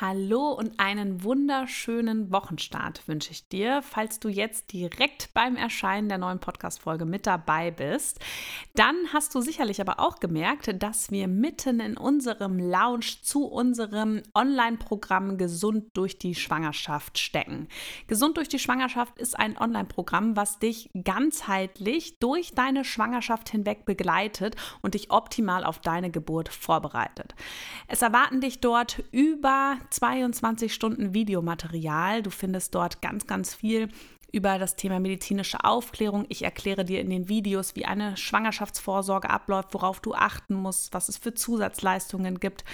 Hallo und einen wunderschönen Wochenstart wünsche ich dir. Falls du jetzt direkt beim Erscheinen der neuen Podcast-Folge mit dabei bist, dann hast du sicherlich aber auch gemerkt, dass wir mitten in unserem Lounge zu unserem Online-Programm Gesund durch die Schwangerschaft stecken. Gesund durch die Schwangerschaft ist ein Online-Programm, was dich ganzheitlich durch deine Schwangerschaft hinweg begleitet und dich optimal auf deine Geburt vorbereitet. Es erwarten dich dort über 22 Stunden Videomaterial. Du findest dort ganz, ganz viel über das Thema medizinische Aufklärung. Ich erkläre dir in den Videos, wie eine Schwangerschaftsvorsorge abläuft, worauf du achten musst, was es für Zusatzleistungen gibt,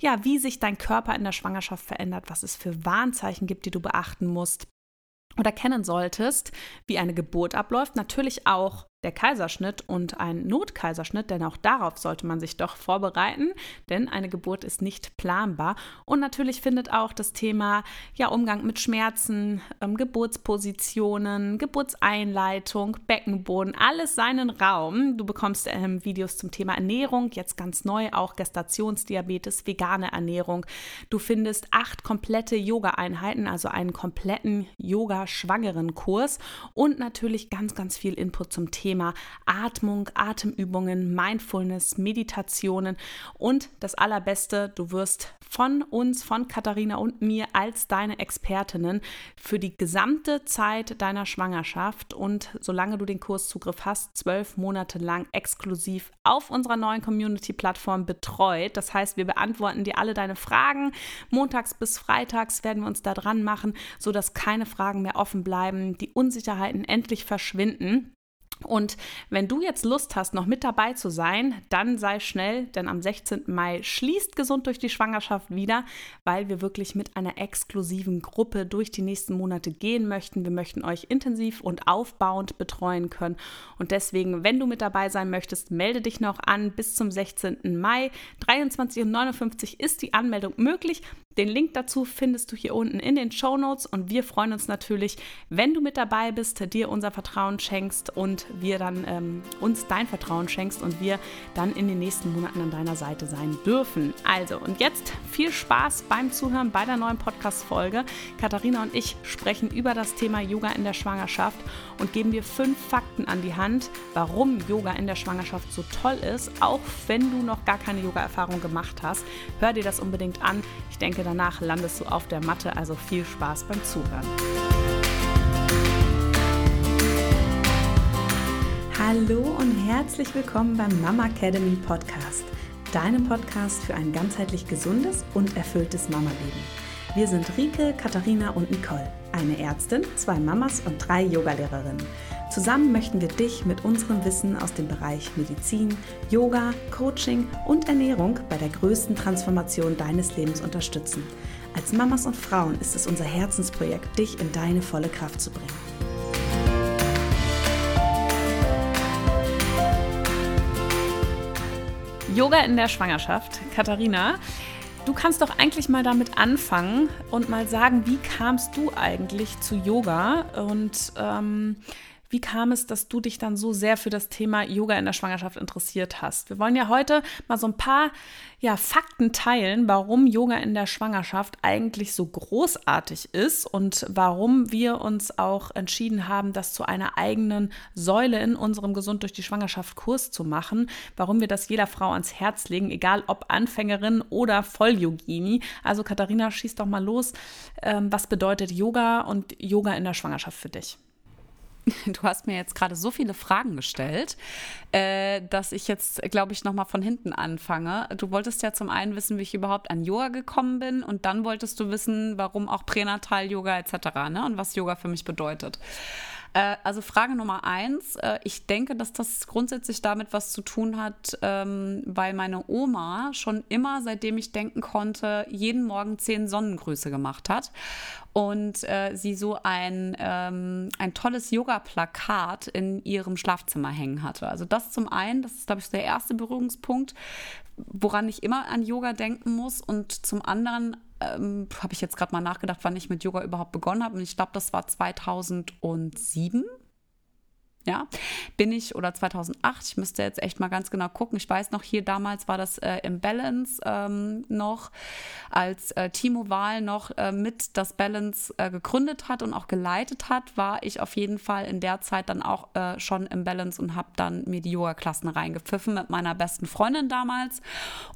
ja, wie sich dein Körper in der Schwangerschaft verändert, was es für Warnzeichen gibt, die du beachten musst oder kennen solltest, wie eine Geburt abläuft. Natürlich auch der Kaiserschnitt und ein Notkaiserschnitt, denn auch darauf sollte man sich doch vorbereiten, denn eine Geburt ist nicht planbar. Und natürlich findet auch das Thema ja, Umgang mit Schmerzen, ähm, Geburtspositionen, Geburtseinleitung, Beckenboden, alles seinen Raum. Du bekommst ähm, Videos zum Thema Ernährung, jetzt ganz neu auch Gestationsdiabetes, vegane Ernährung. Du findest acht komplette Yoga-Einheiten, also einen kompletten Yoga-Schwangeren-Kurs und natürlich ganz, ganz viel Input zum Thema Thema Atmung, Atemübungen, Mindfulness, Meditationen und das Allerbeste, du wirst von uns, von Katharina und mir als deine Expertinnen für die gesamte Zeit deiner Schwangerschaft und solange du den Kurszugriff hast, zwölf Monate lang exklusiv auf unserer neuen Community-Plattform betreut. Das heißt, wir beantworten dir alle deine Fragen. Montags bis freitags werden wir uns da dran machen, sodass keine Fragen mehr offen bleiben, die Unsicherheiten endlich verschwinden. Und wenn du jetzt Lust hast, noch mit dabei zu sein, dann sei schnell, denn am 16. Mai schließt Gesund durch die Schwangerschaft wieder, weil wir wirklich mit einer exklusiven Gruppe durch die nächsten Monate gehen möchten. Wir möchten euch intensiv und aufbauend betreuen können. Und deswegen, wenn du mit dabei sein möchtest, melde dich noch an bis zum 16. Mai. 23.59 Uhr ist die Anmeldung möglich. Den Link dazu findest du hier unten in den Show Notes und wir freuen uns natürlich, wenn du mit dabei bist, dir unser Vertrauen schenkst und wir dann ähm, uns dein Vertrauen schenkst und wir dann in den nächsten Monaten an deiner Seite sein dürfen. Also und jetzt viel Spaß beim Zuhören bei der neuen Podcast-Folge. Katharina und ich sprechen über das Thema Yoga in der Schwangerschaft und geben dir fünf Fakten an die Hand, warum Yoga in der Schwangerschaft so toll ist, auch wenn du noch gar keine Yoga-Erfahrung gemacht hast. Hör dir das unbedingt an. Ich denke, danach landest du auf der Matte, also viel Spaß beim Zuhören. Hallo und herzlich willkommen beim Mama Academy Podcast, deinem Podcast für ein ganzheitlich gesundes und erfülltes Mama-Leben. Wir sind Rike, Katharina und Nicole, eine Ärztin, zwei Mamas und drei Yogalehrerinnen. Zusammen möchten wir dich mit unserem Wissen aus dem Bereich Medizin, Yoga, Coaching und Ernährung bei der größten Transformation deines Lebens unterstützen. Als Mamas und Frauen ist es unser Herzensprojekt, dich in deine volle Kraft zu bringen. Yoga in der Schwangerschaft. Katharina, du kannst doch eigentlich mal damit anfangen und mal sagen, wie kamst du eigentlich zu Yoga? Und ähm, wie kam es, dass du dich dann so sehr für das Thema Yoga in der Schwangerschaft interessiert hast? Wir wollen ja heute mal so ein paar ja, Fakten teilen, warum Yoga in der Schwangerschaft eigentlich so großartig ist und warum wir uns auch entschieden haben, das zu einer eigenen Säule in unserem Gesund durch die Schwangerschaft Kurs zu machen, warum wir das jeder Frau ans Herz legen, egal ob Anfängerin oder Vollyogini. Also Katharina, schieß doch mal los. Ähm, was bedeutet Yoga und Yoga in der Schwangerschaft für dich? Du hast mir jetzt gerade so viele Fragen gestellt, äh, dass ich jetzt, glaube ich, nochmal von hinten anfange. Du wolltest ja zum einen wissen, wie ich überhaupt an Yoga gekommen bin und dann wolltest du wissen, warum auch Pränatal-Yoga etc. Ne? und was Yoga für mich bedeutet. Äh, also Frage Nummer eins. Äh, ich denke, dass das grundsätzlich damit was zu tun hat, ähm, weil meine Oma schon immer, seitdem ich denken konnte, jeden Morgen zehn Sonnengrüße gemacht hat und äh, sie so ein, ähm, ein tolles Yoga-Plakat in ihrem Schlafzimmer hängen hatte. Also das zum einen, das ist, glaube ich, der erste Berührungspunkt, woran ich immer an Yoga denken muss. Und zum anderen ähm, habe ich jetzt gerade mal nachgedacht, wann ich mit Yoga überhaupt begonnen habe. Und ich glaube, das war 2007. ja, bin ich oder 2008, ich müsste jetzt echt mal ganz genau gucken. Ich weiß noch, hier damals war das äh, im Balance ähm, noch, als äh, Timo Wahl noch äh, mit das Balance äh, gegründet hat und auch geleitet hat, war ich auf jeden Fall in der Zeit dann auch äh, schon im Balance und habe dann mir die Yoga-Klassen reingepfiffen mit meiner besten Freundin damals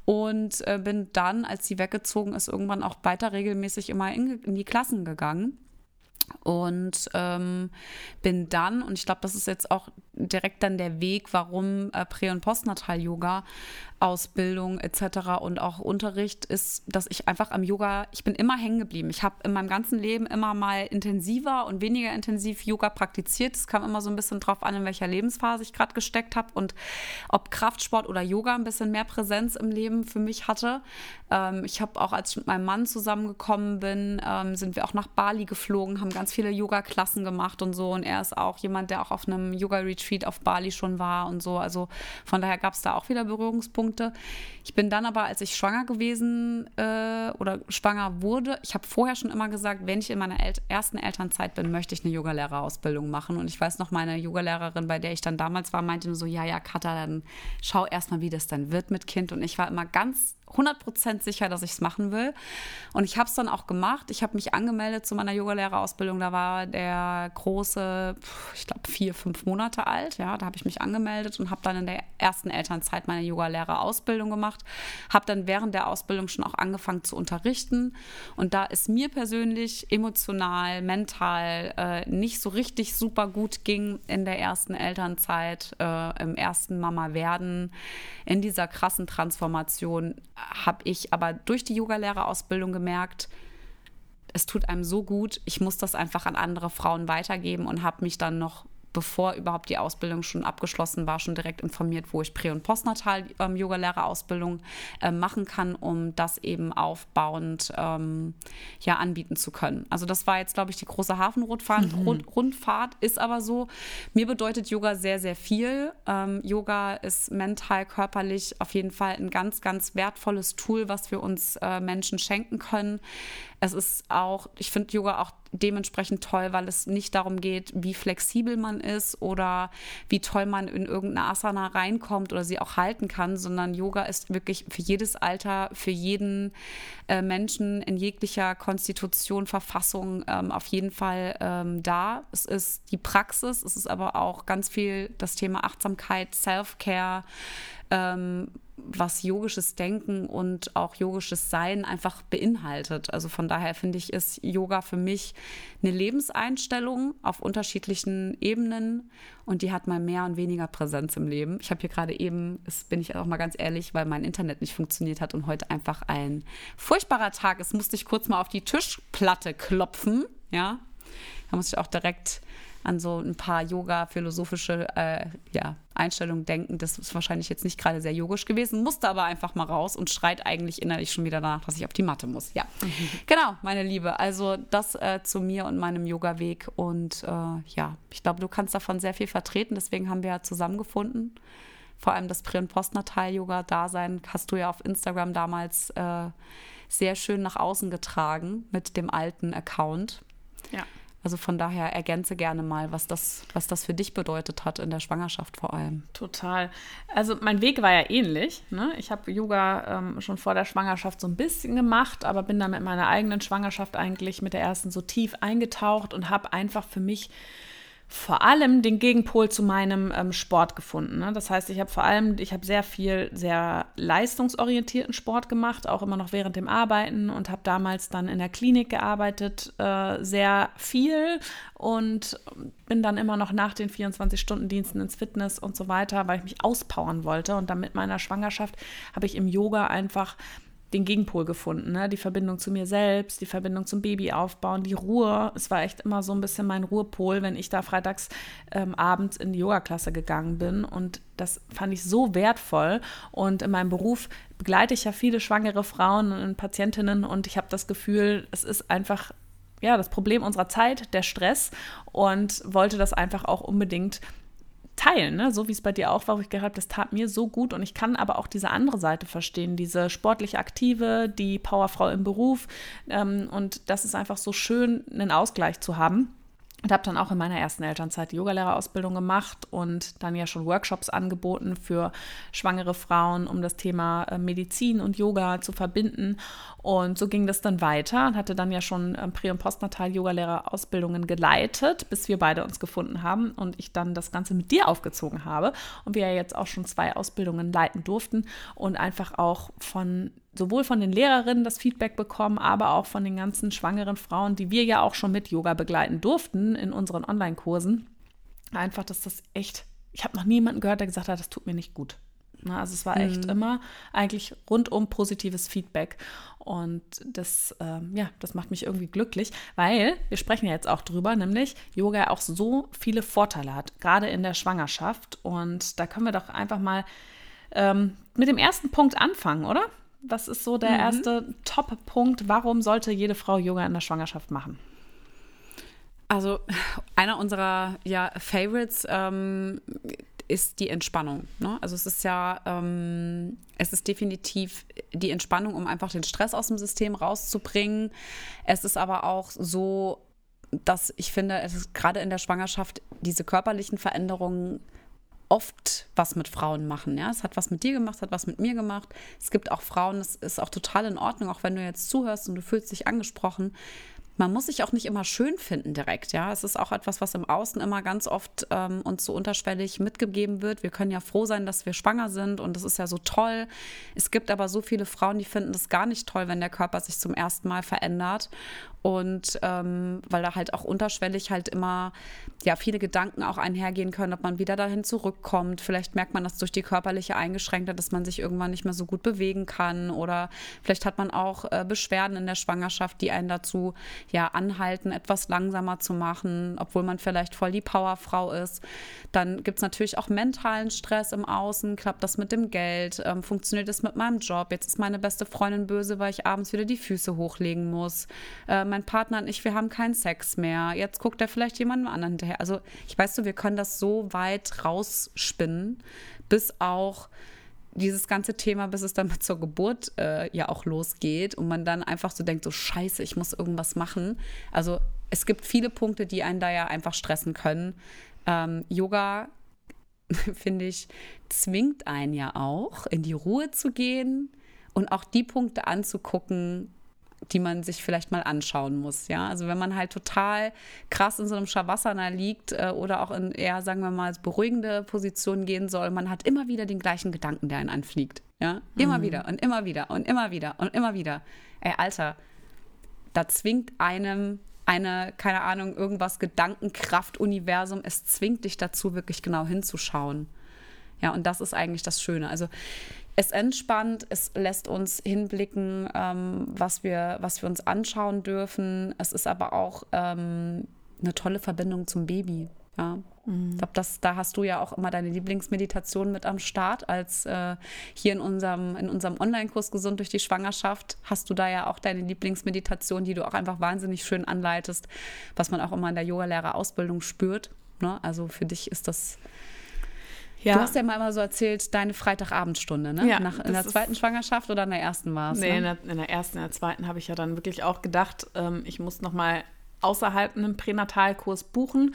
und äh, bin dann, als sie weggezogen ist, irgendwann auch weiter regelmäßig immer in, in die Klassen gegangen. Und ähm, bin dann, und ich glaube, das ist jetzt auch direkt dann der Weg, warum äh, Prä- und Postnatal-Yoga Ausbildung etc. und auch Unterricht ist, dass ich einfach am Yoga, ich bin immer hängen geblieben. Ich habe in meinem ganzen Leben immer mal intensiver und weniger intensiv Yoga praktiziert. Es kam immer so ein bisschen drauf an, in welcher Lebensphase ich gerade gesteckt habe und ob Kraftsport oder Yoga ein bisschen mehr Präsenz im Leben für mich hatte. Ähm, ich habe auch, als ich mit meinem Mann zusammengekommen bin, ähm, sind wir auch nach Bali geflogen, haben ganz viele Yoga-Klassen gemacht und so. Und er ist auch jemand, der auch auf einem Yoga-Retreat auf Bali schon war und so. Also von daher gab es da auch wieder Berührungspunkte. Punkte. Ich bin dann aber, als ich schwanger gewesen äh, oder schwanger wurde, ich habe vorher schon immer gesagt, wenn ich in meiner El ersten Elternzeit bin, möchte ich eine Yogalehrerausbildung machen. Und ich weiß noch, meine Yogalehrerin, bei der ich dann damals war, meinte nur so, ja, ja, Katha, dann schau erstmal, wie das dann wird mit Kind. Und ich war immer ganz 100% sicher, dass ich es machen will. Und ich habe es dann auch gemacht. Ich habe mich angemeldet zu meiner Yogalehrerausbildung. Da war der große, ich glaube, vier, fünf Monate alt. Ja, da habe ich mich angemeldet und habe dann in der ersten Elternzeit meine Yogalehrerausbildung gemacht. Habe dann während der Ausbildung schon auch angefangen zu unterrichten. Und da es mir persönlich emotional, mental äh, nicht so richtig super gut ging in der ersten Elternzeit, äh, im ersten Mama werden, in dieser krassen Transformation, habe ich aber durch die Yogalehrerausbildung gemerkt, es tut einem so gut, ich muss das einfach an andere Frauen weitergeben und habe mich dann noch bevor überhaupt die Ausbildung schon abgeschlossen war, schon direkt informiert, wo ich Prä- und Postnatal-Yoga-Lehrerausbildung ähm, äh, machen kann, um das eben aufbauend ähm, ja, anbieten zu können. Also das war jetzt, glaube ich, die große Hafenrundfahrt. Mhm. Rundfahrt ist aber so. Mir bedeutet Yoga sehr, sehr viel. Ähm, Yoga ist mental, körperlich auf jeden Fall ein ganz, ganz wertvolles Tool, was wir uns äh, Menschen schenken können. Es ist auch, ich finde Yoga auch dementsprechend toll, weil es nicht darum geht, wie flexibel man ist oder wie toll man in irgendeine Asana reinkommt oder sie auch halten kann, sondern Yoga ist wirklich für jedes Alter, für jeden äh, Menschen in jeglicher Konstitution, Verfassung ähm, auf jeden Fall ähm, da. Es ist die Praxis, es ist aber auch ganz viel das Thema Achtsamkeit, Self-Care. Ähm, was yogisches Denken und auch yogisches Sein einfach beinhaltet. Also von daher finde ich, ist Yoga für mich eine Lebenseinstellung auf unterschiedlichen Ebenen und die hat mal mehr und weniger Präsenz im Leben. Ich habe hier gerade eben, das bin ich auch mal ganz ehrlich, weil mein Internet nicht funktioniert hat und heute einfach ein furchtbarer Tag ist, musste ich kurz mal auf die Tischplatte klopfen. Ja, da muss ich auch direkt an so ein paar yoga-philosophische äh, ja, Einstellungen denken. Das ist wahrscheinlich jetzt nicht gerade sehr yogisch gewesen, musste aber einfach mal raus und schreit eigentlich innerlich schon wieder danach, dass ich auf die Matte muss. Ja, mhm. genau, meine Liebe. Also das äh, zu mir und meinem Yoga-Weg. Und äh, ja, ich glaube, du kannst davon sehr viel vertreten. Deswegen haben wir ja zusammengefunden. Vor allem das Prä- und Postnatal-Yoga-Dasein hast du ja auf Instagram damals äh, sehr schön nach außen getragen mit dem alten Account. Ja. Also von daher ergänze gerne mal, was das, was das für dich bedeutet hat in der Schwangerschaft vor allem. Total. Also mein Weg war ja ähnlich. Ne? Ich habe Yoga ähm, schon vor der Schwangerschaft so ein bisschen gemacht, aber bin dann mit meiner eigenen Schwangerschaft eigentlich mit der ersten so tief eingetaucht und habe einfach für mich vor allem den Gegenpol zu meinem ähm, Sport gefunden. Ne? Das heißt, ich habe vor allem, ich habe sehr viel, sehr leistungsorientierten Sport gemacht, auch immer noch während dem Arbeiten und habe damals dann in der Klinik gearbeitet, äh, sehr viel und bin dann immer noch nach den 24-Stunden-Diensten ins Fitness und so weiter, weil ich mich auspowern wollte. Und dann mit meiner Schwangerschaft habe ich im Yoga einfach den Gegenpol gefunden. Ne? Die Verbindung zu mir selbst, die Verbindung zum Baby aufbauen, die Ruhe. Es war echt immer so ein bisschen mein Ruhepol, wenn ich da freitags ähm, abends in die Yoga-Klasse gegangen bin. Und das fand ich so wertvoll. Und in meinem Beruf begleite ich ja viele schwangere Frauen und Patientinnen. Und ich habe das Gefühl, es ist einfach ja, das Problem unserer Zeit, der Stress. Und wollte das einfach auch unbedingt teilen, ne? so wie es bei dir auch war, wo ich gehört habe, das tat mir so gut und ich kann aber auch diese andere Seite verstehen, diese sportlich aktive, die Powerfrau im Beruf ähm, und das ist einfach so schön, einen Ausgleich zu haben. Und habe dann auch in meiner ersten Elternzeit die Yogalehrerausbildung gemacht und dann ja schon Workshops angeboten für schwangere Frauen, um das Thema äh, Medizin und Yoga zu verbinden. Und so ging das dann weiter und hatte dann ja schon ähm, Prä- und Postnatal-Yogalehrerausbildungen geleitet, bis wir beide uns gefunden haben und ich dann das Ganze mit dir aufgezogen habe und wir ja jetzt auch schon zwei Ausbildungen leiten durften und einfach auch von sowohl von den Lehrerinnen das Feedback bekommen, aber auch von den ganzen schwangeren Frauen, die wir ja auch schon mit Yoga begleiten durften in unseren Online-Kursen. Einfach, dass das echt, ich habe noch niemanden gehört, der gesagt hat, das tut mir nicht gut. Na, also es war echt mhm. immer eigentlich rundum positives Feedback. Und das, ähm, ja, das macht mich irgendwie glücklich, weil wir sprechen ja jetzt auch drüber, nämlich Yoga auch so viele Vorteile hat, gerade in der Schwangerschaft. Und da können wir doch einfach mal ähm, mit dem ersten Punkt anfangen, oder? Was ist so der mhm. erste Top-Punkt? Warum sollte jede Frau Yoga in der Schwangerschaft machen? Also einer unserer ja, Favorites ähm, ist die Entspannung. Ne? Also es ist ja, ähm, es ist definitiv die Entspannung, um einfach den Stress aus dem System rauszubringen. Es ist aber auch so, dass ich finde, es ist gerade in der Schwangerschaft diese körperlichen Veränderungen oft was mit Frauen machen. Ja, es hat was mit dir gemacht, es hat was mit mir gemacht. Es gibt auch Frauen, es ist auch total in Ordnung, auch wenn du jetzt zuhörst und du fühlst dich angesprochen. Man muss sich auch nicht immer schön finden direkt, ja. Es ist auch etwas, was im Außen immer ganz oft ähm, uns so unterschwellig mitgegeben wird. Wir können ja froh sein, dass wir schwanger sind und das ist ja so toll. Es gibt aber so viele Frauen, die finden das gar nicht toll, wenn der Körper sich zum ersten Mal verändert. Und ähm, weil da halt auch unterschwellig halt immer ja viele Gedanken auch einhergehen können, ob man wieder dahin zurückkommt. Vielleicht merkt man das durch die körperliche Eingeschränktheit, dass man sich irgendwann nicht mehr so gut bewegen kann. Oder vielleicht hat man auch äh, Beschwerden in der Schwangerschaft, die einen dazu ja anhalten, etwas langsamer zu machen, obwohl man vielleicht voll die Powerfrau ist. Dann gibt es natürlich auch mentalen Stress im Außen. Klappt das mit dem Geld? Ähm, funktioniert das mit meinem Job? Jetzt ist meine beste Freundin böse, weil ich abends wieder die Füße hochlegen muss. Ähm, mein Partner und ich, wir haben keinen Sex mehr. Jetzt guckt er vielleicht jemandem anderen hinterher. Also ich weiß so, wir können das so weit rausspinnen, bis auch dieses ganze Thema, bis es dann mit zur Geburt äh, ja auch losgeht und man dann einfach so denkt, so scheiße, ich muss irgendwas machen. Also es gibt viele Punkte, die einen da ja einfach stressen können. Ähm, Yoga, finde ich, zwingt einen ja auch, in die Ruhe zu gehen und auch die Punkte anzugucken, die man sich vielleicht mal anschauen muss. Ja, also wenn man halt total krass in so einem Shavasana liegt äh, oder auch in eher, sagen wir mal, beruhigende Positionen gehen soll, man hat immer wieder den gleichen Gedanken, der einen anfliegt. Ja, immer mhm. wieder und immer wieder und immer wieder und immer wieder. Ey, Alter, da zwingt einem eine, keine Ahnung, irgendwas Gedankenkraft, Universum, es zwingt dich dazu, wirklich genau hinzuschauen. Ja, und das ist eigentlich das Schöne. Also es entspannt, es lässt uns hinblicken, ähm, was, wir, was wir uns anschauen dürfen. Es ist aber auch ähm, eine tolle Verbindung zum Baby. Ja. Mhm. Ich glaube, da hast du ja auch immer deine Lieblingsmeditation mit am Start. Als äh, hier in unserem, in unserem Online-Kurs Gesund durch die Schwangerschaft hast du da ja auch deine Lieblingsmeditation, die du auch einfach wahnsinnig schön anleitest, was man auch immer in der Yogalehrerausbildung spürt. Ne? Also für dich ist das ja. Du hast ja mal immer so erzählt, deine Freitagabendstunde, ne? Ja, Nach, in der zweiten Schwangerschaft oder in der ersten war es? Nee, ne? in, der, in, der, ersten, in der zweiten habe ich ja dann wirklich auch gedacht, ähm, ich muss noch mal außerhalb einen Pränatalkurs buchen.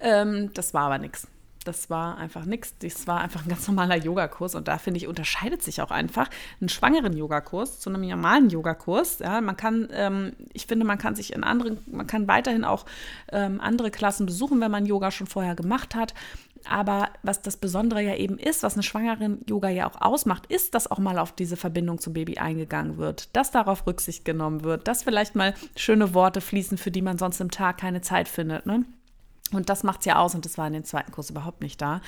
Ähm, das war aber nichts. Das war einfach nichts. Das war einfach ein ganz normaler Yogakurs. Und da finde ich, unterscheidet sich auch einfach ein schwangeren Yogakurs zu einem normalen Yogakurs. Ja, man kann, ähm, ich finde, man kann sich in anderen, man kann weiterhin auch ähm, andere Klassen besuchen, wenn man Yoga schon vorher gemacht hat. Aber was das Besondere ja eben ist, was eine Schwangeren-Yoga ja auch ausmacht, ist, dass auch mal auf diese Verbindung zum Baby eingegangen wird, dass darauf Rücksicht genommen wird, dass vielleicht mal schöne Worte fließen, für die man sonst im Tag keine Zeit findet. Ne? Und das macht es ja aus und das war in den zweiten Kurs überhaupt nicht da.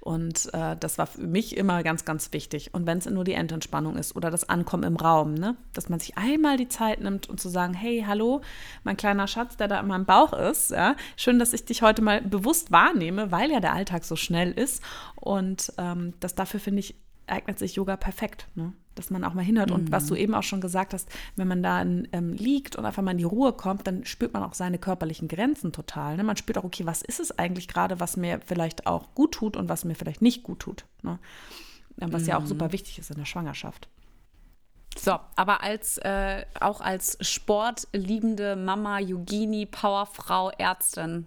Und äh, das war für mich immer ganz, ganz wichtig. Und wenn es nur die Endentspannung ist oder das Ankommen im Raum, ne? dass man sich einmal die Zeit nimmt und zu sagen, hey, hallo, mein kleiner Schatz, der da in meinem Bauch ist, ja? schön, dass ich dich heute mal bewusst wahrnehme, weil ja der Alltag so schnell ist. Und ähm, das dafür finde ich eignet sich Yoga perfekt. Ne? Dass man auch mal hinhört. Mhm. Und was du mhm. eben auch schon gesagt hast, wenn man da ähm, liegt und einfach mal in die Ruhe kommt, dann spürt man auch seine körperlichen Grenzen total. Ne? Man spürt auch, okay, was ist es eigentlich gerade, was mir vielleicht auch gut tut und was mir vielleicht nicht gut tut. Ne? Was mhm. ja auch super mhm. wichtig ist in der Schwangerschaft. So, aber als äh, auch als sportliebende Mama, Yogini, Powerfrau, Ärztin,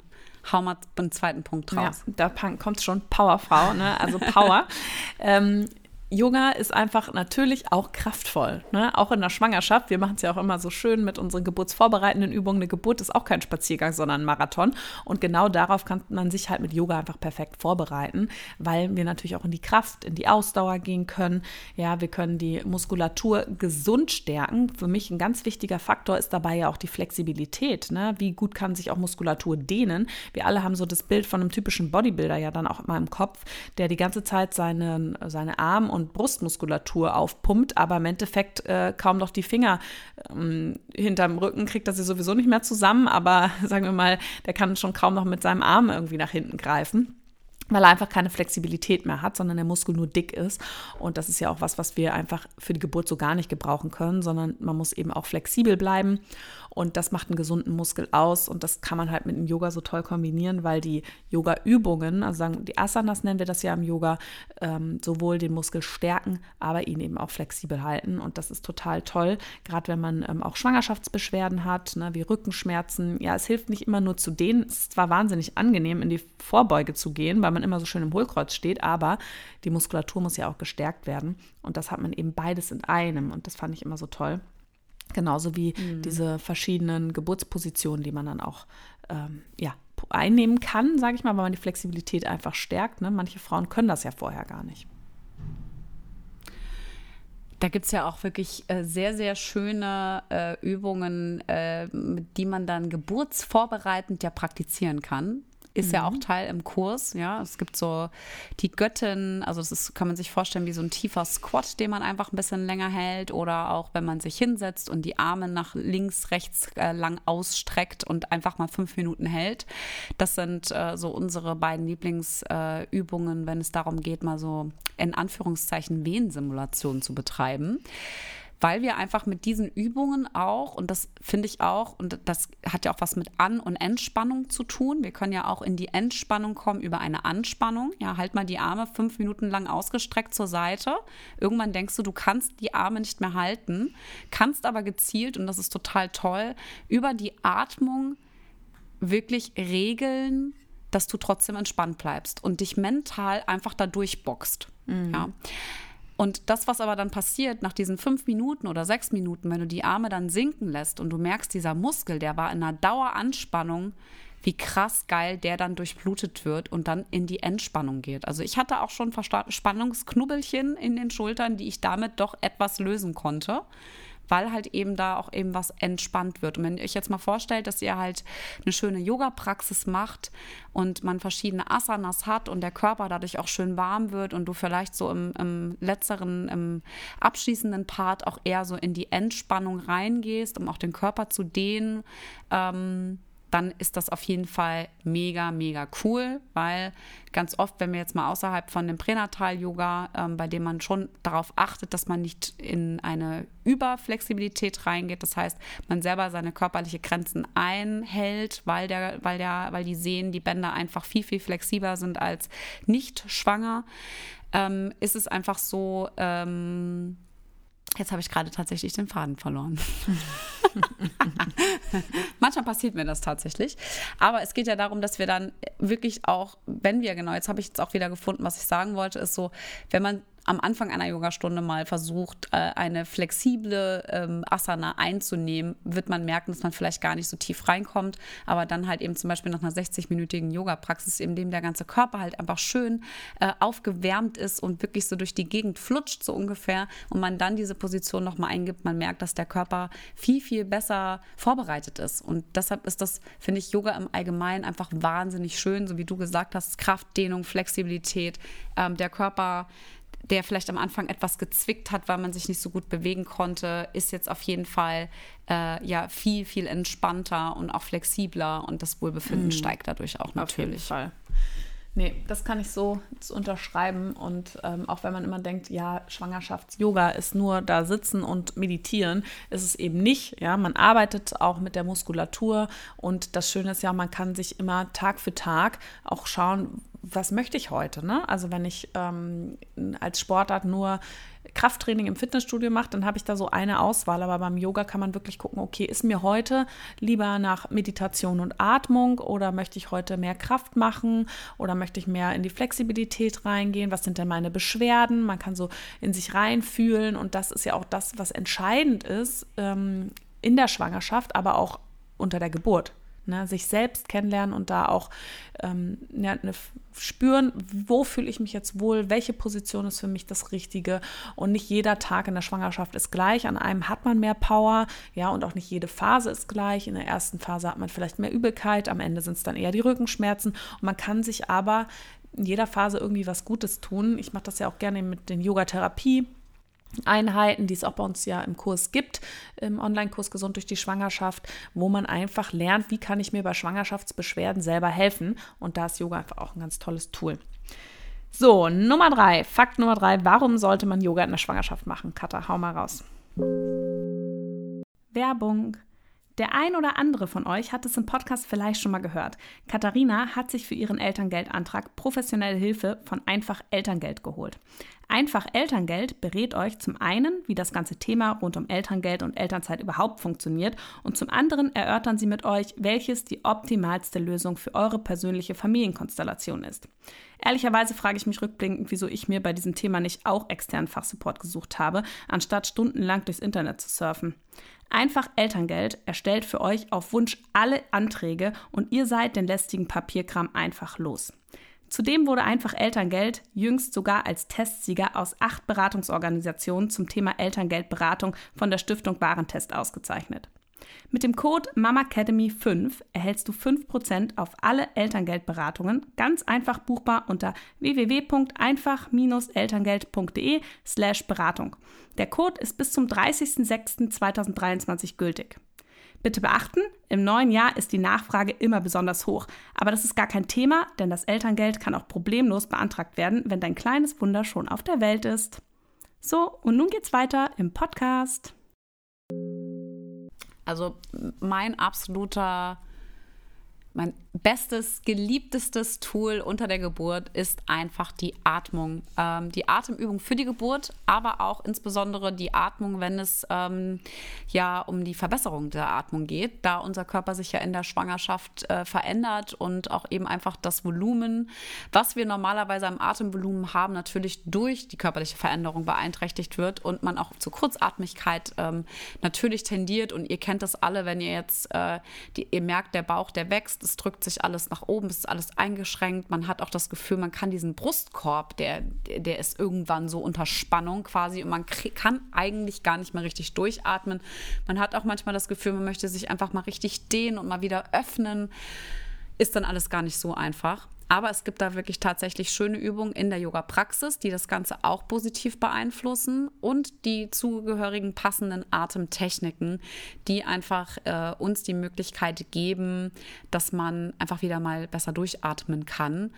hau mal einen zweiten Punkt raus. Ja, da kommt schon Powerfrau, ne? also Power. ähm, Yoga ist einfach natürlich auch kraftvoll, ne? auch in der Schwangerschaft. Wir machen es ja auch immer so schön mit unseren geburtsvorbereitenden Übungen. Eine Geburt ist auch kein Spaziergang, sondern ein Marathon. Und genau darauf kann man sich halt mit Yoga einfach perfekt vorbereiten, weil wir natürlich auch in die Kraft, in die Ausdauer gehen können. Ja, wir können die Muskulatur gesund stärken. Für mich ein ganz wichtiger Faktor ist dabei ja auch die Flexibilität. Ne? Wie gut kann sich auch Muskulatur dehnen? Wir alle haben so das Bild von einem typischen Bodybuilder ja dann auch immer im Kopf, der die ganze Zeit seine, seine Arme und Brustmuskulatur aufpumpt, aber im Endeffekt äh, kaum noch die Finger ähm, hinterm Rücken kriegt er sie sowieso nicht mehr zusammen, aber sagen wir mal, der kann schon kaum noch mit seinem Arm irgendwie nach hinten greifen weil er einfach keine Flexibilität mehr hat, sondern der Muskel nur dick ist. Und das ist ja auch was, was wir einfach für die Geburt so gar nicht gebrauchen können, sondern man muss eben auch flexibel bleiben. Und das macht einen gesunden Muskel aus und das kann man halt mit dem Yoga so toll kombinieren, weil die Yoga-Übungen, also sagen die Asanas nennen wir das ja im Yoga, ähm, sowohl den Muskel stärken, aber ihn eben auch flexibel halten. Und das ist total toll, gerade wenn man ähm, auch Schwangerschaftsbeschwerden hat, ne, wie Rückenschmerzen. Ja, es hilft nicht immer nur zu denen. Es ist zwar wahnsinnig angenehm, in die Vorbeuge zu gehen, weil man immer so schön im Hohlkreuz steht, aber die Muskulatur muss ja auch gestärkt werden. Und das hat man eben beides in einem. Und das fand ich immer so toll. Genauso wie mhm. diese verschiedenen Geburtspositionen, die man dann auch ähm, ja, einnehmen kann, sage ich mal, weil man die Flexibilität einfach stärkt. Ne? Manche Frauen können das ja vorher gar nicht. Da gibt es ja auch wirklich äh, sehr, sehr schöne äh, Übungen, äh, die man dann geburtsvorbereitend ja praktizieren kann ist mhm. ja auch mhm. Teil im Kurs. Ja, es gibt so die Göttin, also das ist, kann man sich vorstellen wie so ein tiefer Squat, den man einfach ein bisschen länger hält oder auch wenn man sich hinsetzt und die Arme nach links, rechts äh, lang ausstreckt und einfach mal fünf Minuten hält. Das sind äh, so unsere beiden Lieblingsübungen, äh, wenn es darum geht, mal so in Anführungszeichen Wehensimulationen zu betreiben weil wir einfach mit diesen Übungen auch, und das finde ich auch, und das hat ja auch was mit An- und Entspannung zu tun. Wir können ja auch in die Entspannung kommen über eine Anspannung. Ja, halt mal die Arme fünf Minuten lang ausgestreckt zur Seite. Irgendwann denkst du, du kannst die Arme nicht mehr halten, kannst aber gezielt, und das ist total toll, über die Atmung wirklich regeln, dass du trotzdem entspannt bleibst und dich mental einfach da durchboxt. Mhm. Ja. Und das, was aber dann passiert nach diesen fünf Minuten oder sechs Minuten, wenn du die Arme dann sinken lässt und du merkst, dieser Muskel, der war in einer Daueranspannung, wie krass geil der dann durchblutet wird und dann in die Entspannung geht. Also ich hatte auch schon Spannungsknubbelchen in den Schultern, die ich damit doch etwas lösen konnte weil halt eben da auch eben was entspannt wird. Und wenn ihr euch jetzt mal vorstellt, dass ihr halt eine schöne Yoga-Praxis macht und man verschiedene Asanas hat und der Körper dadurch auch schön warm wird und du vielleicht so im, im letzteren, im abschließenden Part auch eher so in die Entspannung reingehst, um auch den Körper zu dehnen, ähm, dann ist das auf jeden Fall mega, mega cool, weil ganz oft, wenn wir jetzt mal außerhalb von dem Pränatal-Yoga, ähm, bei dem man schon darauf achtet, dass man nicht in eine Überflexibilität reingeht, das heißt, man selber seine körperliche Grenzen einhält, weil, der, weil, der, weil die Sehnen, die Bänder einfach viel, viel flexibler sind als nicht schwanger, ähm, ist es einfach so, ähm, Jetzt habe ich gerade tatsächlich den Faden verloren. Manchmal passiert mir das tatsächlich. Aber es geht ja darum, dass wir dann wirklich auch, wenn wir, genau, jetzt habe ich jetzt auch wieder gefunden, was ich sagen wollte, ist so, wenn man am Anfang einer Yogastunde mal versucht, äh, eine flexible ähm, Asana einzunehmen, wird man merken, dass man vielleicht gar nicht so tief reinkommt. Aber dann halt eben zum Beispiel nach einer 60-minütigen Yoga-Praxis, in dem der ganze Körper halt einfach schön äh, aufgewärmt ist und wirklich so durch die Gegend flutscht, so ungefähr, und man dann diese Position nochmal eingibt, man merkt, dass der Körper viel, viel besser vorbereitet ist. Und deshalb ist das, finde ich, Yoga im Allgemeinen einfach wahnsinnig schön, so wie du gesagt hast, Kraft, Dehnung, Flexibilität. Ähm, der Körper der vielleicht am Anfang etwas gezwickt hat, weil man sich nicht so gut bewegen konnte, ist jetzt auf jeden Fall äh, ja viel, viel entspannter und auch flexibler und das Wohlbefinden mm. steigt dadurch auch natürlich. Auf jeden Fall. Nee, das kann ich so unterschreiben. Und ähm, auch wenn man immer denkt, ja, Schwangerschafts-Yoga ist nur da sitzen und meditieren, ist es eben nicht. Ja, man arbeitet auch mit der Muskulatur. Und das Schöne ist ja, man kann sich immer Tag für Tag auch schauen, was möchte ich heute? Ne? Also wenn ich ähm, als Sportart nur Krafttraining im Fitnessstudio macht, dann habe ich da so eine Auswahl. Aber beim Yoga kann man wirklich gucken, okay, ist mir heute lieber nach Meditation und Atmung oder möchte ich heute mehr Kraft machen oder möchte ich mehr in die Flexibilität reingehen? Was sind denn meine Beschwerden? Man kann so in sich reinfühlen und das ist ja auch das, was entscheidend ist ähm, in der Schwangerschaft, aber auch unter der Geburt. Ne, sich selbst kennenlernen und da auch ähm, ja, ne, spüren, wo fühle ich mich jetzt wohl, welche Position ist für mich das Richtige. Und nicht jeder Tag in der Schwangerschaft ist gleich. An einem hat man mehr Power, ja, und auch nicht jede Phase ist gleich. In der ersten Phase hat man vielleicht mehr Übelkeit, am Ende sind es dann eher die Rückenschmerzen. Und man kann sich aber in jeder Phase irgendwie was Gutes tun. Ich mache das ja auch gerne mit den Yoga-Therapie. Einheiten, die es auch bei uns ja im Kurs gibt, im Online-Kurs Gesund durch die Schwangerschaft, wo man einfach lernt, wie kann ich mir bei Schwangerschaftsbeschwerden selber helfen. Und da ist Yoga einfach auch ein ganz tolles Tool. So, Nummer drei, Fakt Nummer drei, warum sollte man Yoga in der Schwangerschaft machen? Katha, hau mal raus. Werbung. Der ein oder andere von euch hat es im Podcast vielleicht schon mal gehört. Katharina hat sich für ihren Elterngeldantrag professionelle Hilfe von Einfach Elterngeld geholt. Einfach Elterngeld berät euch zum einen, wie das ganze Thema rund um Elterngeld und Elternzeit überhaupt funktioniert und zum anderen erörtern sie mit euch, welches die optimalste Lösung für eure persönliche Familienkonstellation ist. Ehrlicherweise frage ich mich rückblickend, wieso ich mir bei diesem Thema nicht auch externen Fachsupport gesucht habe, anstatt stundenlang durchs Internet zu surfen. Einfach Elterngeld erstellt für euch auf Wunsch alle Anträge und ihr seid den lästigen Papierkram einfach los. Zudem wurde einfach Elterngeld jüngst sogar als Testsieger aus acht Beratungsorganisationen zum Thema Elterngeldberatung von der Stiftung Warentest ausgezeichnet. Mit dem Code MAMACADEMY5 erhältst du 5% auf alle Elterngeldberatungen, ganz einfach buchbar unter www.einfach-elterngeld.de slash Beratung. Der Code ist bis zum 30.06.2023 gültig. Bitte beachten, im neuen Jahr ist die Nachfrage immer besonders hoch. Aber das ist gar kein Thema, denn das Elterngeld kann auch problemlos beantragt werden, wenn dein kleines Wunder schon auf der Welt ist. So, und nun geht's weiter im Podcast. Also mein absoluter mein bestes, geliebtestes Tool unter der Geburt ist einfach die Atmung. Ähm, die Atemübung für die Geburt, aber auch insbesondere die Atmung, wenn es ähm, ja um die Verbesserung der Atmung geht, da unser Körper sich ja in der Schwangerschaft äh, verändert und auch eben einfach das Volumen, was wir normalerweise am Atemvolumen haben, natürlich durch die körperliche Veränderung beeinträchtigt wird und man auch zur Kurzatmigkeit ähm, natürlich tendiert. Und ihr kennt das alle, wenn ihr jetzt, äh, die, ihr merkt, der Bauch, der wächst, es drückt sich alles nach oben, es ist alles eingeschränkt. Man hat auch das Gefühl, man kann diesen Brustkorb, der, der ist irgendwann so unter Spannung quasi und man kann eigentlich gar nicht mehr richtig durchatmen. Man hat auch manchmal das Gefühl, man möchte sich einfach mal richtig dehnen und mal wieder öffnen. Ist dann alles gar nicht so einfach. Aber es gibt da wirklich tatsächlich schöne Übungen in der Yoga-Praxis, die das Ganze auch positiv beeinflussen und die zugehörigen passenden Atemtechniken, die einfach äh, uns die Möglichkeit geben, dass man einfach wieder mal besser durchatmen kann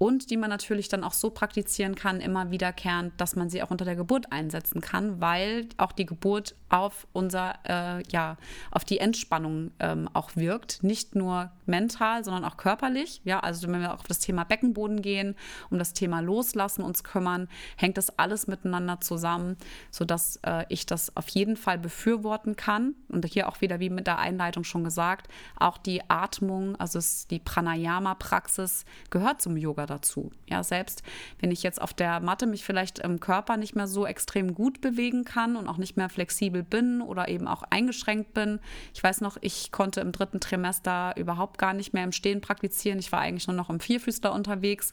und die man natürlich dann auch so praktizieren kann, immer wiederkehrend, dass man sie auch unter der Geburt einsetzen kann, weil auch die Geburt auf unser, äh, ja, auf die Entspannung ähm, auch wirkt. Nicht nur mental, sondern auch körperlich. Ja, also wenn wir auf das Thema Beckenboden gehen, um das Thema Loslassen uns kümmern, hängt das alles miteinander zusammen, sodass äh, ich das auf jeden Fall befürworten kann. Und hier auch wieder, wie mit der Einleitung schon gesagt, auch die Atmung, also die Pranayama-Praxis gehört zum Yoga dazu. Ja, selbst wenn ich jetzt auf der Matte mich vielleicht im Körper nicht mehr so extrem gut bewegen kann und auch nicht mehr flexibel bin oder eben auch eingeschränkt bin. Ich weiß noch, ich konnte im dritten Trimester überhaupt gar nicht mehr im Stehen praktizieren. Ich war eigentlich nur noch im Vierfüßler unterwegs.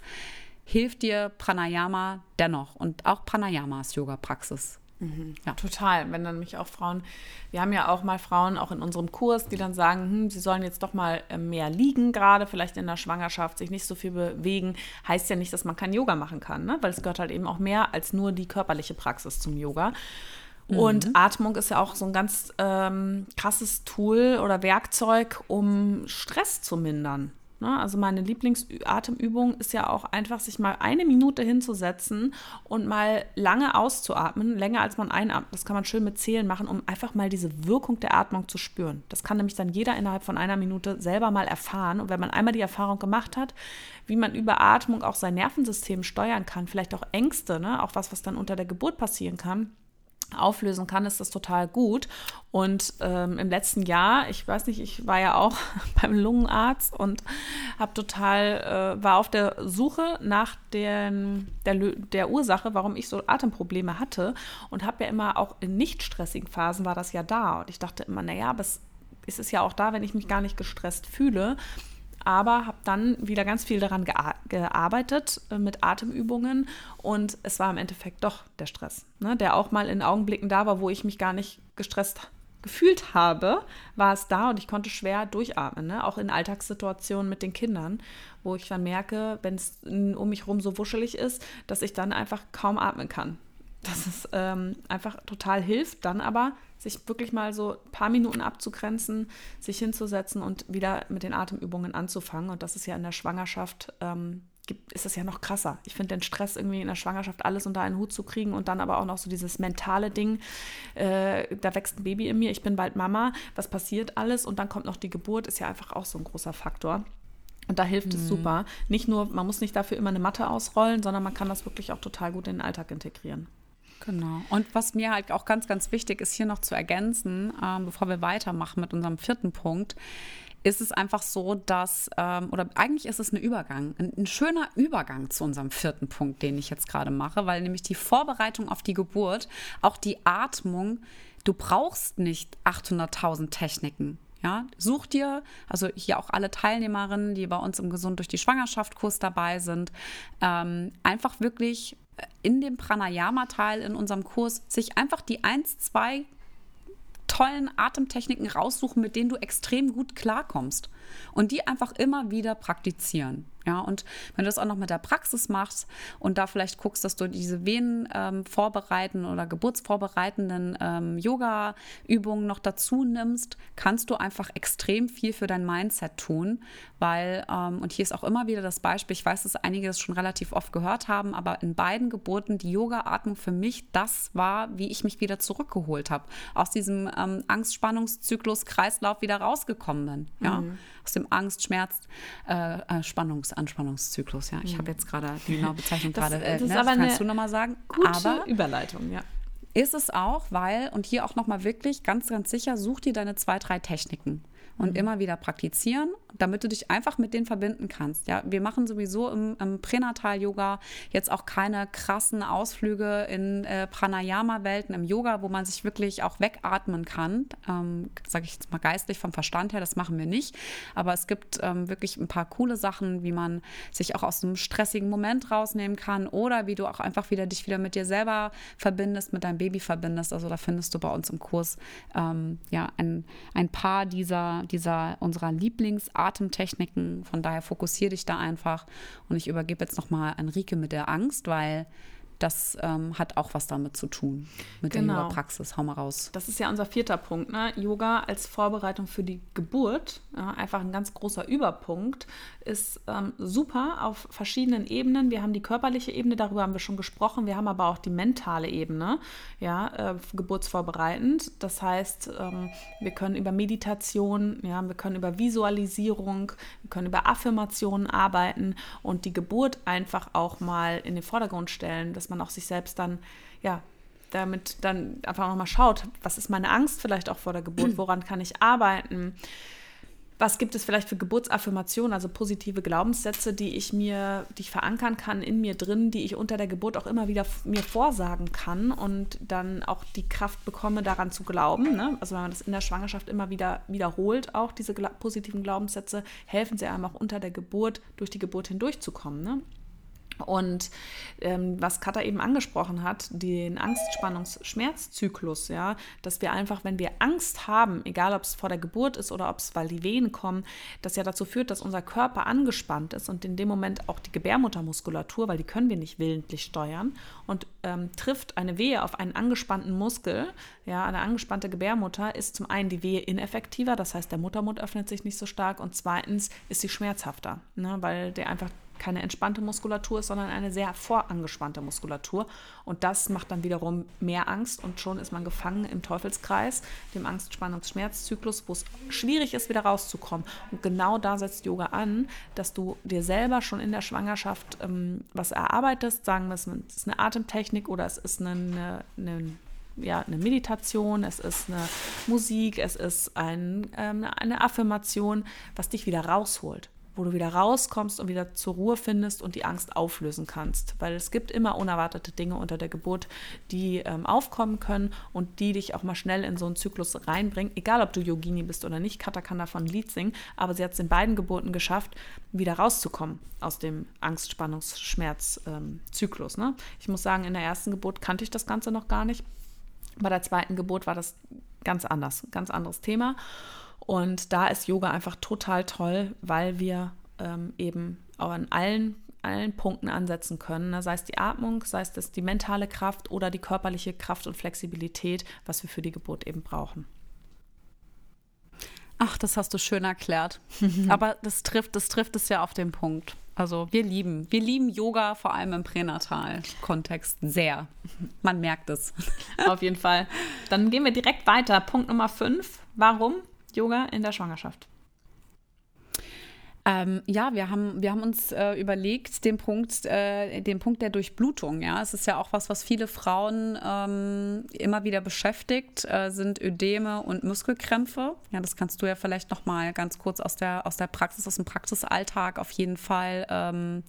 Hilft dir Pranayama dennoch und auch Pranayama ist Yoga-Praxis. Mhm. Ja. Total. Wenn dann mich auch Frauen, wir haben ja auch mal Frauen auch in unserem Kurs, die dann sagen, hm, sie sollen jetzt doch mal äh, mehr liegen, gerade vielleicht in der Schwangerschaft, sich nicht so viel bewegen, heißt ja nicht, dass man kein Yoga machen kann, ne? weil es gehört halt eben auch mehr als nur die körperliche Praxis zum Yoga. Mhm. Und Atmung ist ja auch so ein ganz ähm, krasses Tool oder Werkzeug, um Stress zu mindern. Ne? Also meine Lieblingsatemübung ist ja auch einfach, sich mal eine Minute hinzusetzen und mal lange auszuatmen, länger als man einatmet. Das kann man schön mit Zählen machen, um einfach mal diese Wirkung der Atmung zu spüren. Das kann nämlich dann jeder innerhalb von einer Minute selber mal erfahren. Und wenn man einmal die Erfahrung gemacht hat, wie man über Atmung auch sein Nervensystem steuern kann, vielleicht auch Ängste, ne? auch was, was dann unter der Geburt passieren kann, auflösen kann, ist das total gut. Und ähm, im letzten Jahr, ich weiß nicht, ich war ja auch beim Lungenarzt und habe total, äh, war auf der Suche nach den, der, der Ursache, warum ich so Atemprobleme hatte und habe ja immer auch in nicht stressigen Phasen war das ja da. Und ich dachte immer, naja, aber es ist ja auch da, wenn ich mich gar nicht gestresst fühle aber habe dann wieder ganz viel daran gearbeitet äh, mit Atemübungen und es war im Endeffekt doch der Stress, ne, der auch mal in Augenblicken da war, wo ich mich gar nicht gestresst gefühlt habe, war es da und ich konnte schwer durchatmen, ne? auch in Alltagssituationen mit den Kindern, wo ich dann merke, wenn es um mich herum so wuschelig ist, dass ich dann einfach kaum atmen kann. Dass es ähm, einfach total hilft, dann aber sich wirklich mal so ein paar Minuten abzugrenzen, sich hinzusetzen und wieder mit den Atemübungen anzufangen. Und das ist ja in der Schwangerschaft, ähm, gibt, ist es ja noch krasser. Ich finde den Stress irgendwie in der Schwangerschaft alles unter einen Hut zu kriegen und dann aber auch noch so dieses mentale Ding, äh, da wächst ein Baby in mir, ich bin bald Mama, was passiert alles und dann kommt noch die Geburt, ist ja einfach auch so ein großer Faktor. Und da hilft mhm. es super. Nicht nur, man muss nicht dafür immer eine Matte ausrollen, sondern man kann das wirklich auch total gut in den Alltag integrieren. Genau. Und was mir halt auch ganz, ganz wichtig ist, hier noch zu ergänzen, ähm, bevor wir weitermachen mit unserem vierten Punkt, ist es einfach so, dass, ähm, oder eigentlich ist es ein Übergang, ein, ein, schöner Übergang zu unserem vierten Punkt, den ich jetzt gerade mache, weil nämlich die Vorbereitung auf die Geburt, auch die Atmung, du brauchst nicht 800.000 Techniken. Ja, such dir, also hier auch alle Teilnehmerinnen, die bei uns im Gesund durch die Schwangerschaft Kurs dabei sind, ähm, einfach wirklich in dem Pranayama-Teil in unserem Kurs sich einfach die eins, zwei tollen Atemtechniken raussuchen, mit denen du extrem gut klarkommst und die einfach immer wieder praktizieren. Ja, und wenn du das auch noch mit der Praxis machst und da vielleicht guckst, dass du diese Venen ähm, vorbereiten oder geburtsvorbereitenden ähm, Yoga-Übungen noch dazu nimmst, kannst du einfach extrem viel für dein Mindset tun, weil, ähm, und hier ist auch immer wieder das Beispiel, ich weiß, dass einige das schon relativ oft gehört haben, aber in beiden Geburten die Yoga-Atmung für mich das war, wie ich mich wieder zurückgeholt habe, aus diesem ähm, Angstspannungszyklus, Kreislauf wieder rausgekommen bin. Ja, mhm. aus dem Angst, Schmerz, äh, äh, Anspannungszyklus. Ja, ich habe mhm. jetzt gerade die genaue Bezeichnung das, gerade. Äh, das, ne, das kannst du nochmal sagen. Gute aber Überleitung, ja. Ist es auch, weil, und hier auch nochmal wirklich ganz, ganz sicher, such dir deine zwei, drei Techniken und mhm. immer wieder praktizieren, damit du dich einfach mit denen verbinden kannst. Ja, wir machen sowieso im, im Pränatal-Yoga jetzt auch keine krassen Ausflüge in äh, Pranayama-Welten im Yoga, wo man sich wirklich auch wegatmen kann. Ähm, Sage ich jetzt mal geistlich vom Verstand her, das machen wir nicht. Aber es gibt ähm, wirklich ein paar coole Sachen, wie man sich auch aus einem stressigen Moment rausnehmen kann oder wie du auch einfach wieder dich wieder mit dir selber verbindest, mit deinem Baby verbindest. Also da findest du bei uns im Kurs ähm, ja ein, ein paar dieser dieser unserer Lieblingsatemtechniken. Von daher fokussiere dich da einfach. Und ich übergebe jetzt nochmal an Rike mit der Angst, weil das ähm, hat auch was damit zu tun, mit genau. der Yoga-Praxis. Hau mal raus. Das ist ja unser vierter Punkt. Ne? Yoga als Vorbereitung für die Geburt, ja, einfach ein ganz großer Überpunkt, ist ähm, super auf verschiedenen Ebenen. Wir haben die körperliche Ebene, darüber haben wir schon gesprochen. Wir haben aber auch die mentale Ebene, ja, äh, geburtsvorbereitend. Das heißt, ähm, wir können über Meditation, ja, wir können über Visualisierung, wir können über Affirmationen arbeiten und die Geburt einfach auch mal in den Vordergrund stellen. Das man auch sich selbst dann, ja, damit dann einfach nochmal schaut, was ist meine Angst vielleicht auch vor der Geburt, woran kann ich arbeiten, was gibt es vielleicht für Geburtsaffirmationen, also positive Glaubenssätze, die ich mir, die ich verankern kann in mir drin, die ich unter der Geburt auch immer wieder mir vorsagen kann und dann auch die Kraft bekomme, daran zu glauben. Ne? Also wenn man das in der Schwangerschaft immer wieder wiederholt, auch diese positiven Glaubenssätze, helfen sie einem auch unter der Geburt, durch die Geburt hindurchzukommen. Ne? Und ähm, was Katha eben angesprochen hat, den Angstspannungsschmerzzyklus, ja, dass wir einfach, wenn wir Angst haben, egal ob es vor der Geburt ist oder ob es, weil die Wehen kommen, das ja dazu führt, dass unser Körper angespannt ist und in dem Moment auch die Gebärmuttermuskulatur, weil die können wir nicht willentlich steuern und ähm, trifft eine Wehe auf einen angespannten Muskel, ja, eine angespannte Gebärmutter, ist zum einen die Wehe ineffektiver, das heißt, der Muttermund öffnet sich nicht so stark und zweitens ist sie schmerzhafter, ne, weil der einfach keine entspannte Muskulatur ist, sondern eine sehr vorangespannte Muskulatur. Und das macht dann wiederum mehr Angst und schon ist man gefangen im Teufelskreis, dem Angstspannungsschmerzzyklus, wo es schwierig ist, wieder rauszukommen. Und genau da setzt Yoga an, dass du dir selber schon in der Schwangerschaft ähm, was erarbeitest, sagen wir, es ist eine Atemtechnik oder es ist eine, eine ja, eine Meditation, es ist eine Musik, es ist ein, ähm, eine Affirmation, was dich wieder rausholt wo du wieder rauskommst und wieder zur Ruhe findest und die Angst auflösen kannst. Weil es gibt immer unerwartete Dinge unter der Geburt, die ähm, aufkommen können und die dich auch mal schnell in so einen Zyklus reinbringen. Egal, ob du Yogini bist oder nicht, Kata kann davon ein Lied singen, aber sie hat es in beiden Geburten geschafft, wieder rauszukommen aus dem Angst-Spannungs-Schmerz-Zyklus. Ähm, ne? Ich muss sagen, in der ersten Geburt kannte ich das Ganze noch gar nicht. Bei der zweiten Geburt war das ganz anders, ganz anderes Thema. Und da ist Yoga einfach total toll, weil wir ähm, eben auch an allen, allen Punkten ansetzen können. Ne? Sei es die Atmung, sei es das, die mentale Kraft oder die körperliche Kraft und Flexibilität, was wir für die Geburt eben brauchen. Ach, das hast du schön erklärt. Aber das trifft, das trifft es ja auf den Punkt. Also wir lieben, wir lieben Yoga, vor allem im Pränatal-Kontext sehr. Man merkt es. Auf jeden Fall. Dann gehen wir direkt weiter. Punkt Nummer 5. Warum Yoga in der Schwangerschaft? Ähm, ja, wir haben, wir haben uns äh, überlegt, den Punkt, äh, den Punkt der Durchblutung. Ja, es ist ja auch was, was viele Frauen ähm, immer wieder beschäftigt, äh, sind Ödeme und Muskelkrämpfe. Ja, das kannst du ja vielleicht noch mal ganz kurz aus der, aus der Praxis, aus dem Praxisalltag auf jeden Fall ähm,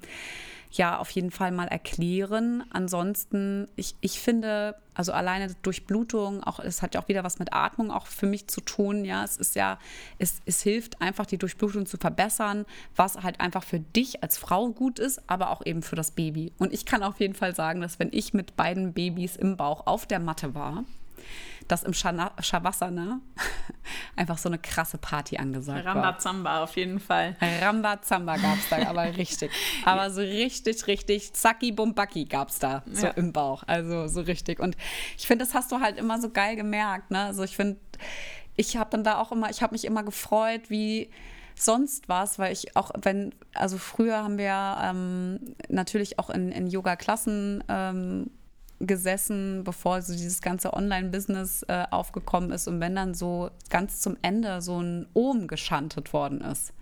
ja auf jeden Fall mal erklären. Ansonsten, ich, ich finde, also alleine Durchblutung, auch es hat ja auch wieder was mit Atmung auch für mich zu tun. Ja, es ist ja, es, es hilft einfach, die Durchblutung zu verbessern, was halt einfach für dich als Frau gut ist, aber auch eben für das Baby. Und ich kann auf jeden Fall sagen, dass wenn ich mit beiden Babys im Bauch auf der Matte war, dass im Shavasana einfach so eine krasse Party angesagt Ramba war. Rambazamba auf jeden Fall. Rambazamba gab es da aber richtig. Aber so richtig, richtig Zacki Bumbaki gab es da so ja. im Bauch. Also so richtig. Und ich finde, das hast du halt immer so geil gemerkt. Ne? Also ich finde, ich habe dann da auch immer, ich habe mich immer gefreut, wie sonst was, weil ich auch, wenn, also früher haben wir ähm, natürlich auch in, in Yoga-Klassen ähm, gesessen, bevor so dieses ganze Online-Business äh, aufgekommen ist und wenn dann so ganz zum Ende so ein Ohm geschantet worden ist.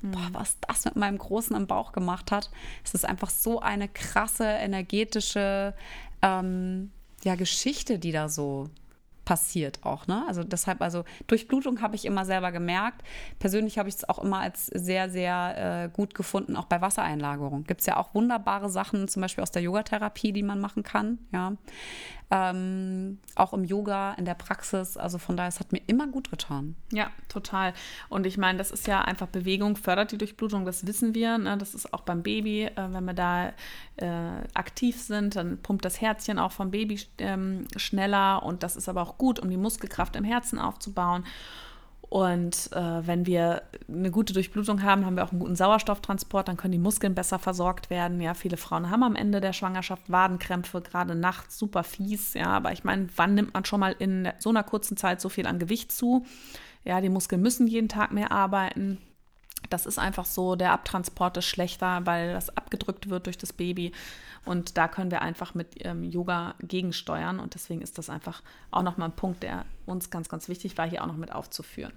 Mhm. Boah, was das mit meinem Großen im Bauch gemacht hat, es ist einfach so eine krasse, energetische ähm, ja, Geschichte, die da so passiert auch. Ne? Also deshalb, also Durchblutung habe ich immer selber gemerkt. Persönlich habe ich es auch immer als sehr, sehr äh, gut gefunden, auch bei Wassereinlagerung. Gibt es ja auch wunderbare Sachen, zum Beispiel aus der Yogatherapie, die man machen kann. Ja ähm, auch im Yoga, in der Praxis. Also von daher, es hat mir immer gut getan. Ja, total. Und ich meine, das ist ja einfach Bewegung, fördert die Durchblutung, das wissen wir. Ne? Das ist auch beim Baby, äh, wenn wir da äh, aktiv sind, dann pumpt das Herzchen auch vom Baby ähm, schneller und das ist aber auch gut, um die Muskelkraft im Herzen aufzubauen. Und äh, wenn wir eine gute Durchblutung haben, haben wir auch einen guten Sauerstofftransport, dann können die Muskeln besser versorgt werden. Ja, viele Frauen haben am Ende der Schwangerschaft Wadenkrämpfe, gerade nachts super fies. Ja, aber ich meine, wann nimmt man schon mal in so einer kurzen Zeit so viel an Gewicht zu? Ja, die Muskeln müssen jeden Tag mehr arbeiten. Das ist einfach so, der Abtransport ist schlechter, weil das abgedrückt wird durch das Baby. Und da können wir einfach mit ähm, Yoga gegensteuern. Und deswegen ist das einfach auch nochmal ein Punkt, der uns ganz, ganz wichtig war, hier auch noch mit aufzuführen.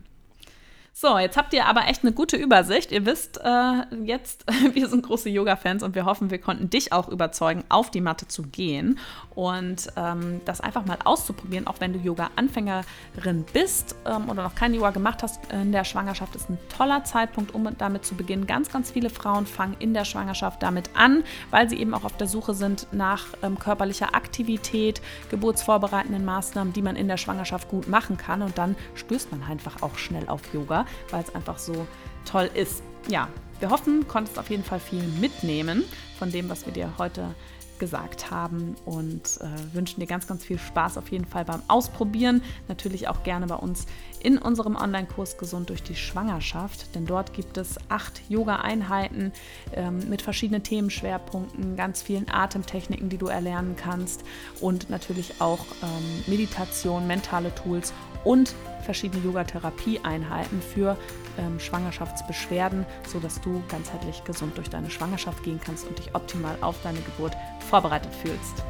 So, jetzt habt ihr aber echt eine gute Übersicht. Ihr wisst äh, jetzt, wir sind große Yoga-Fans und wir hoffen, wir konnten dich auch überzeugen, auf die Matte zu gehen und ähm, das einfach mal auszuprobieren, auch wenn du Yoga-Anfängerin bist ähm, oder noch kein Yoga gemacht hast in der Schwangerschaft, ist ein toller Zeitpunkt, um damit zu beginnen. Ganz, ganz viele Frauen fangen in der Schwangerschaft damit an, weil sie eben auch auf der Suche sind nach ähm, körperlicher Aktivität, geburtsvorbereitenden Maßnahmen, die man in der Schwangerschaft gut machen kann und dann stößt man einfach auch schnell auf Yoga weil es einfach so toll ist. Ja, wir hoffen, konntest auf jeden Fall viel mitnehmen von dem, was wir dir heute gesagt haben und äh, wünschen dir ganz, ganz viel Spaß auf jeden Fall beim Ausprobieren. Natürlich auch gerne bei uns in unserem Online-Kurs Gesund durch die Schwangerschaft, denn dort gibt es acht Yoga-Einheiten ähm, mit verschiedenen Themenschwerpunkten, ganz vielen Atemtechniken, die du erlernen kannst und natürlich auch ähm, Meditation, mentale Tools und verschiedene Yoga-Therapie-Einheiten für ähm, Schwangerschaftsbeschwerden, sodass du ganzheitlich gesund durch deine Schwangerschaft gehen kannst und dich optimal auf deine Geburt vorbereitet fühlst.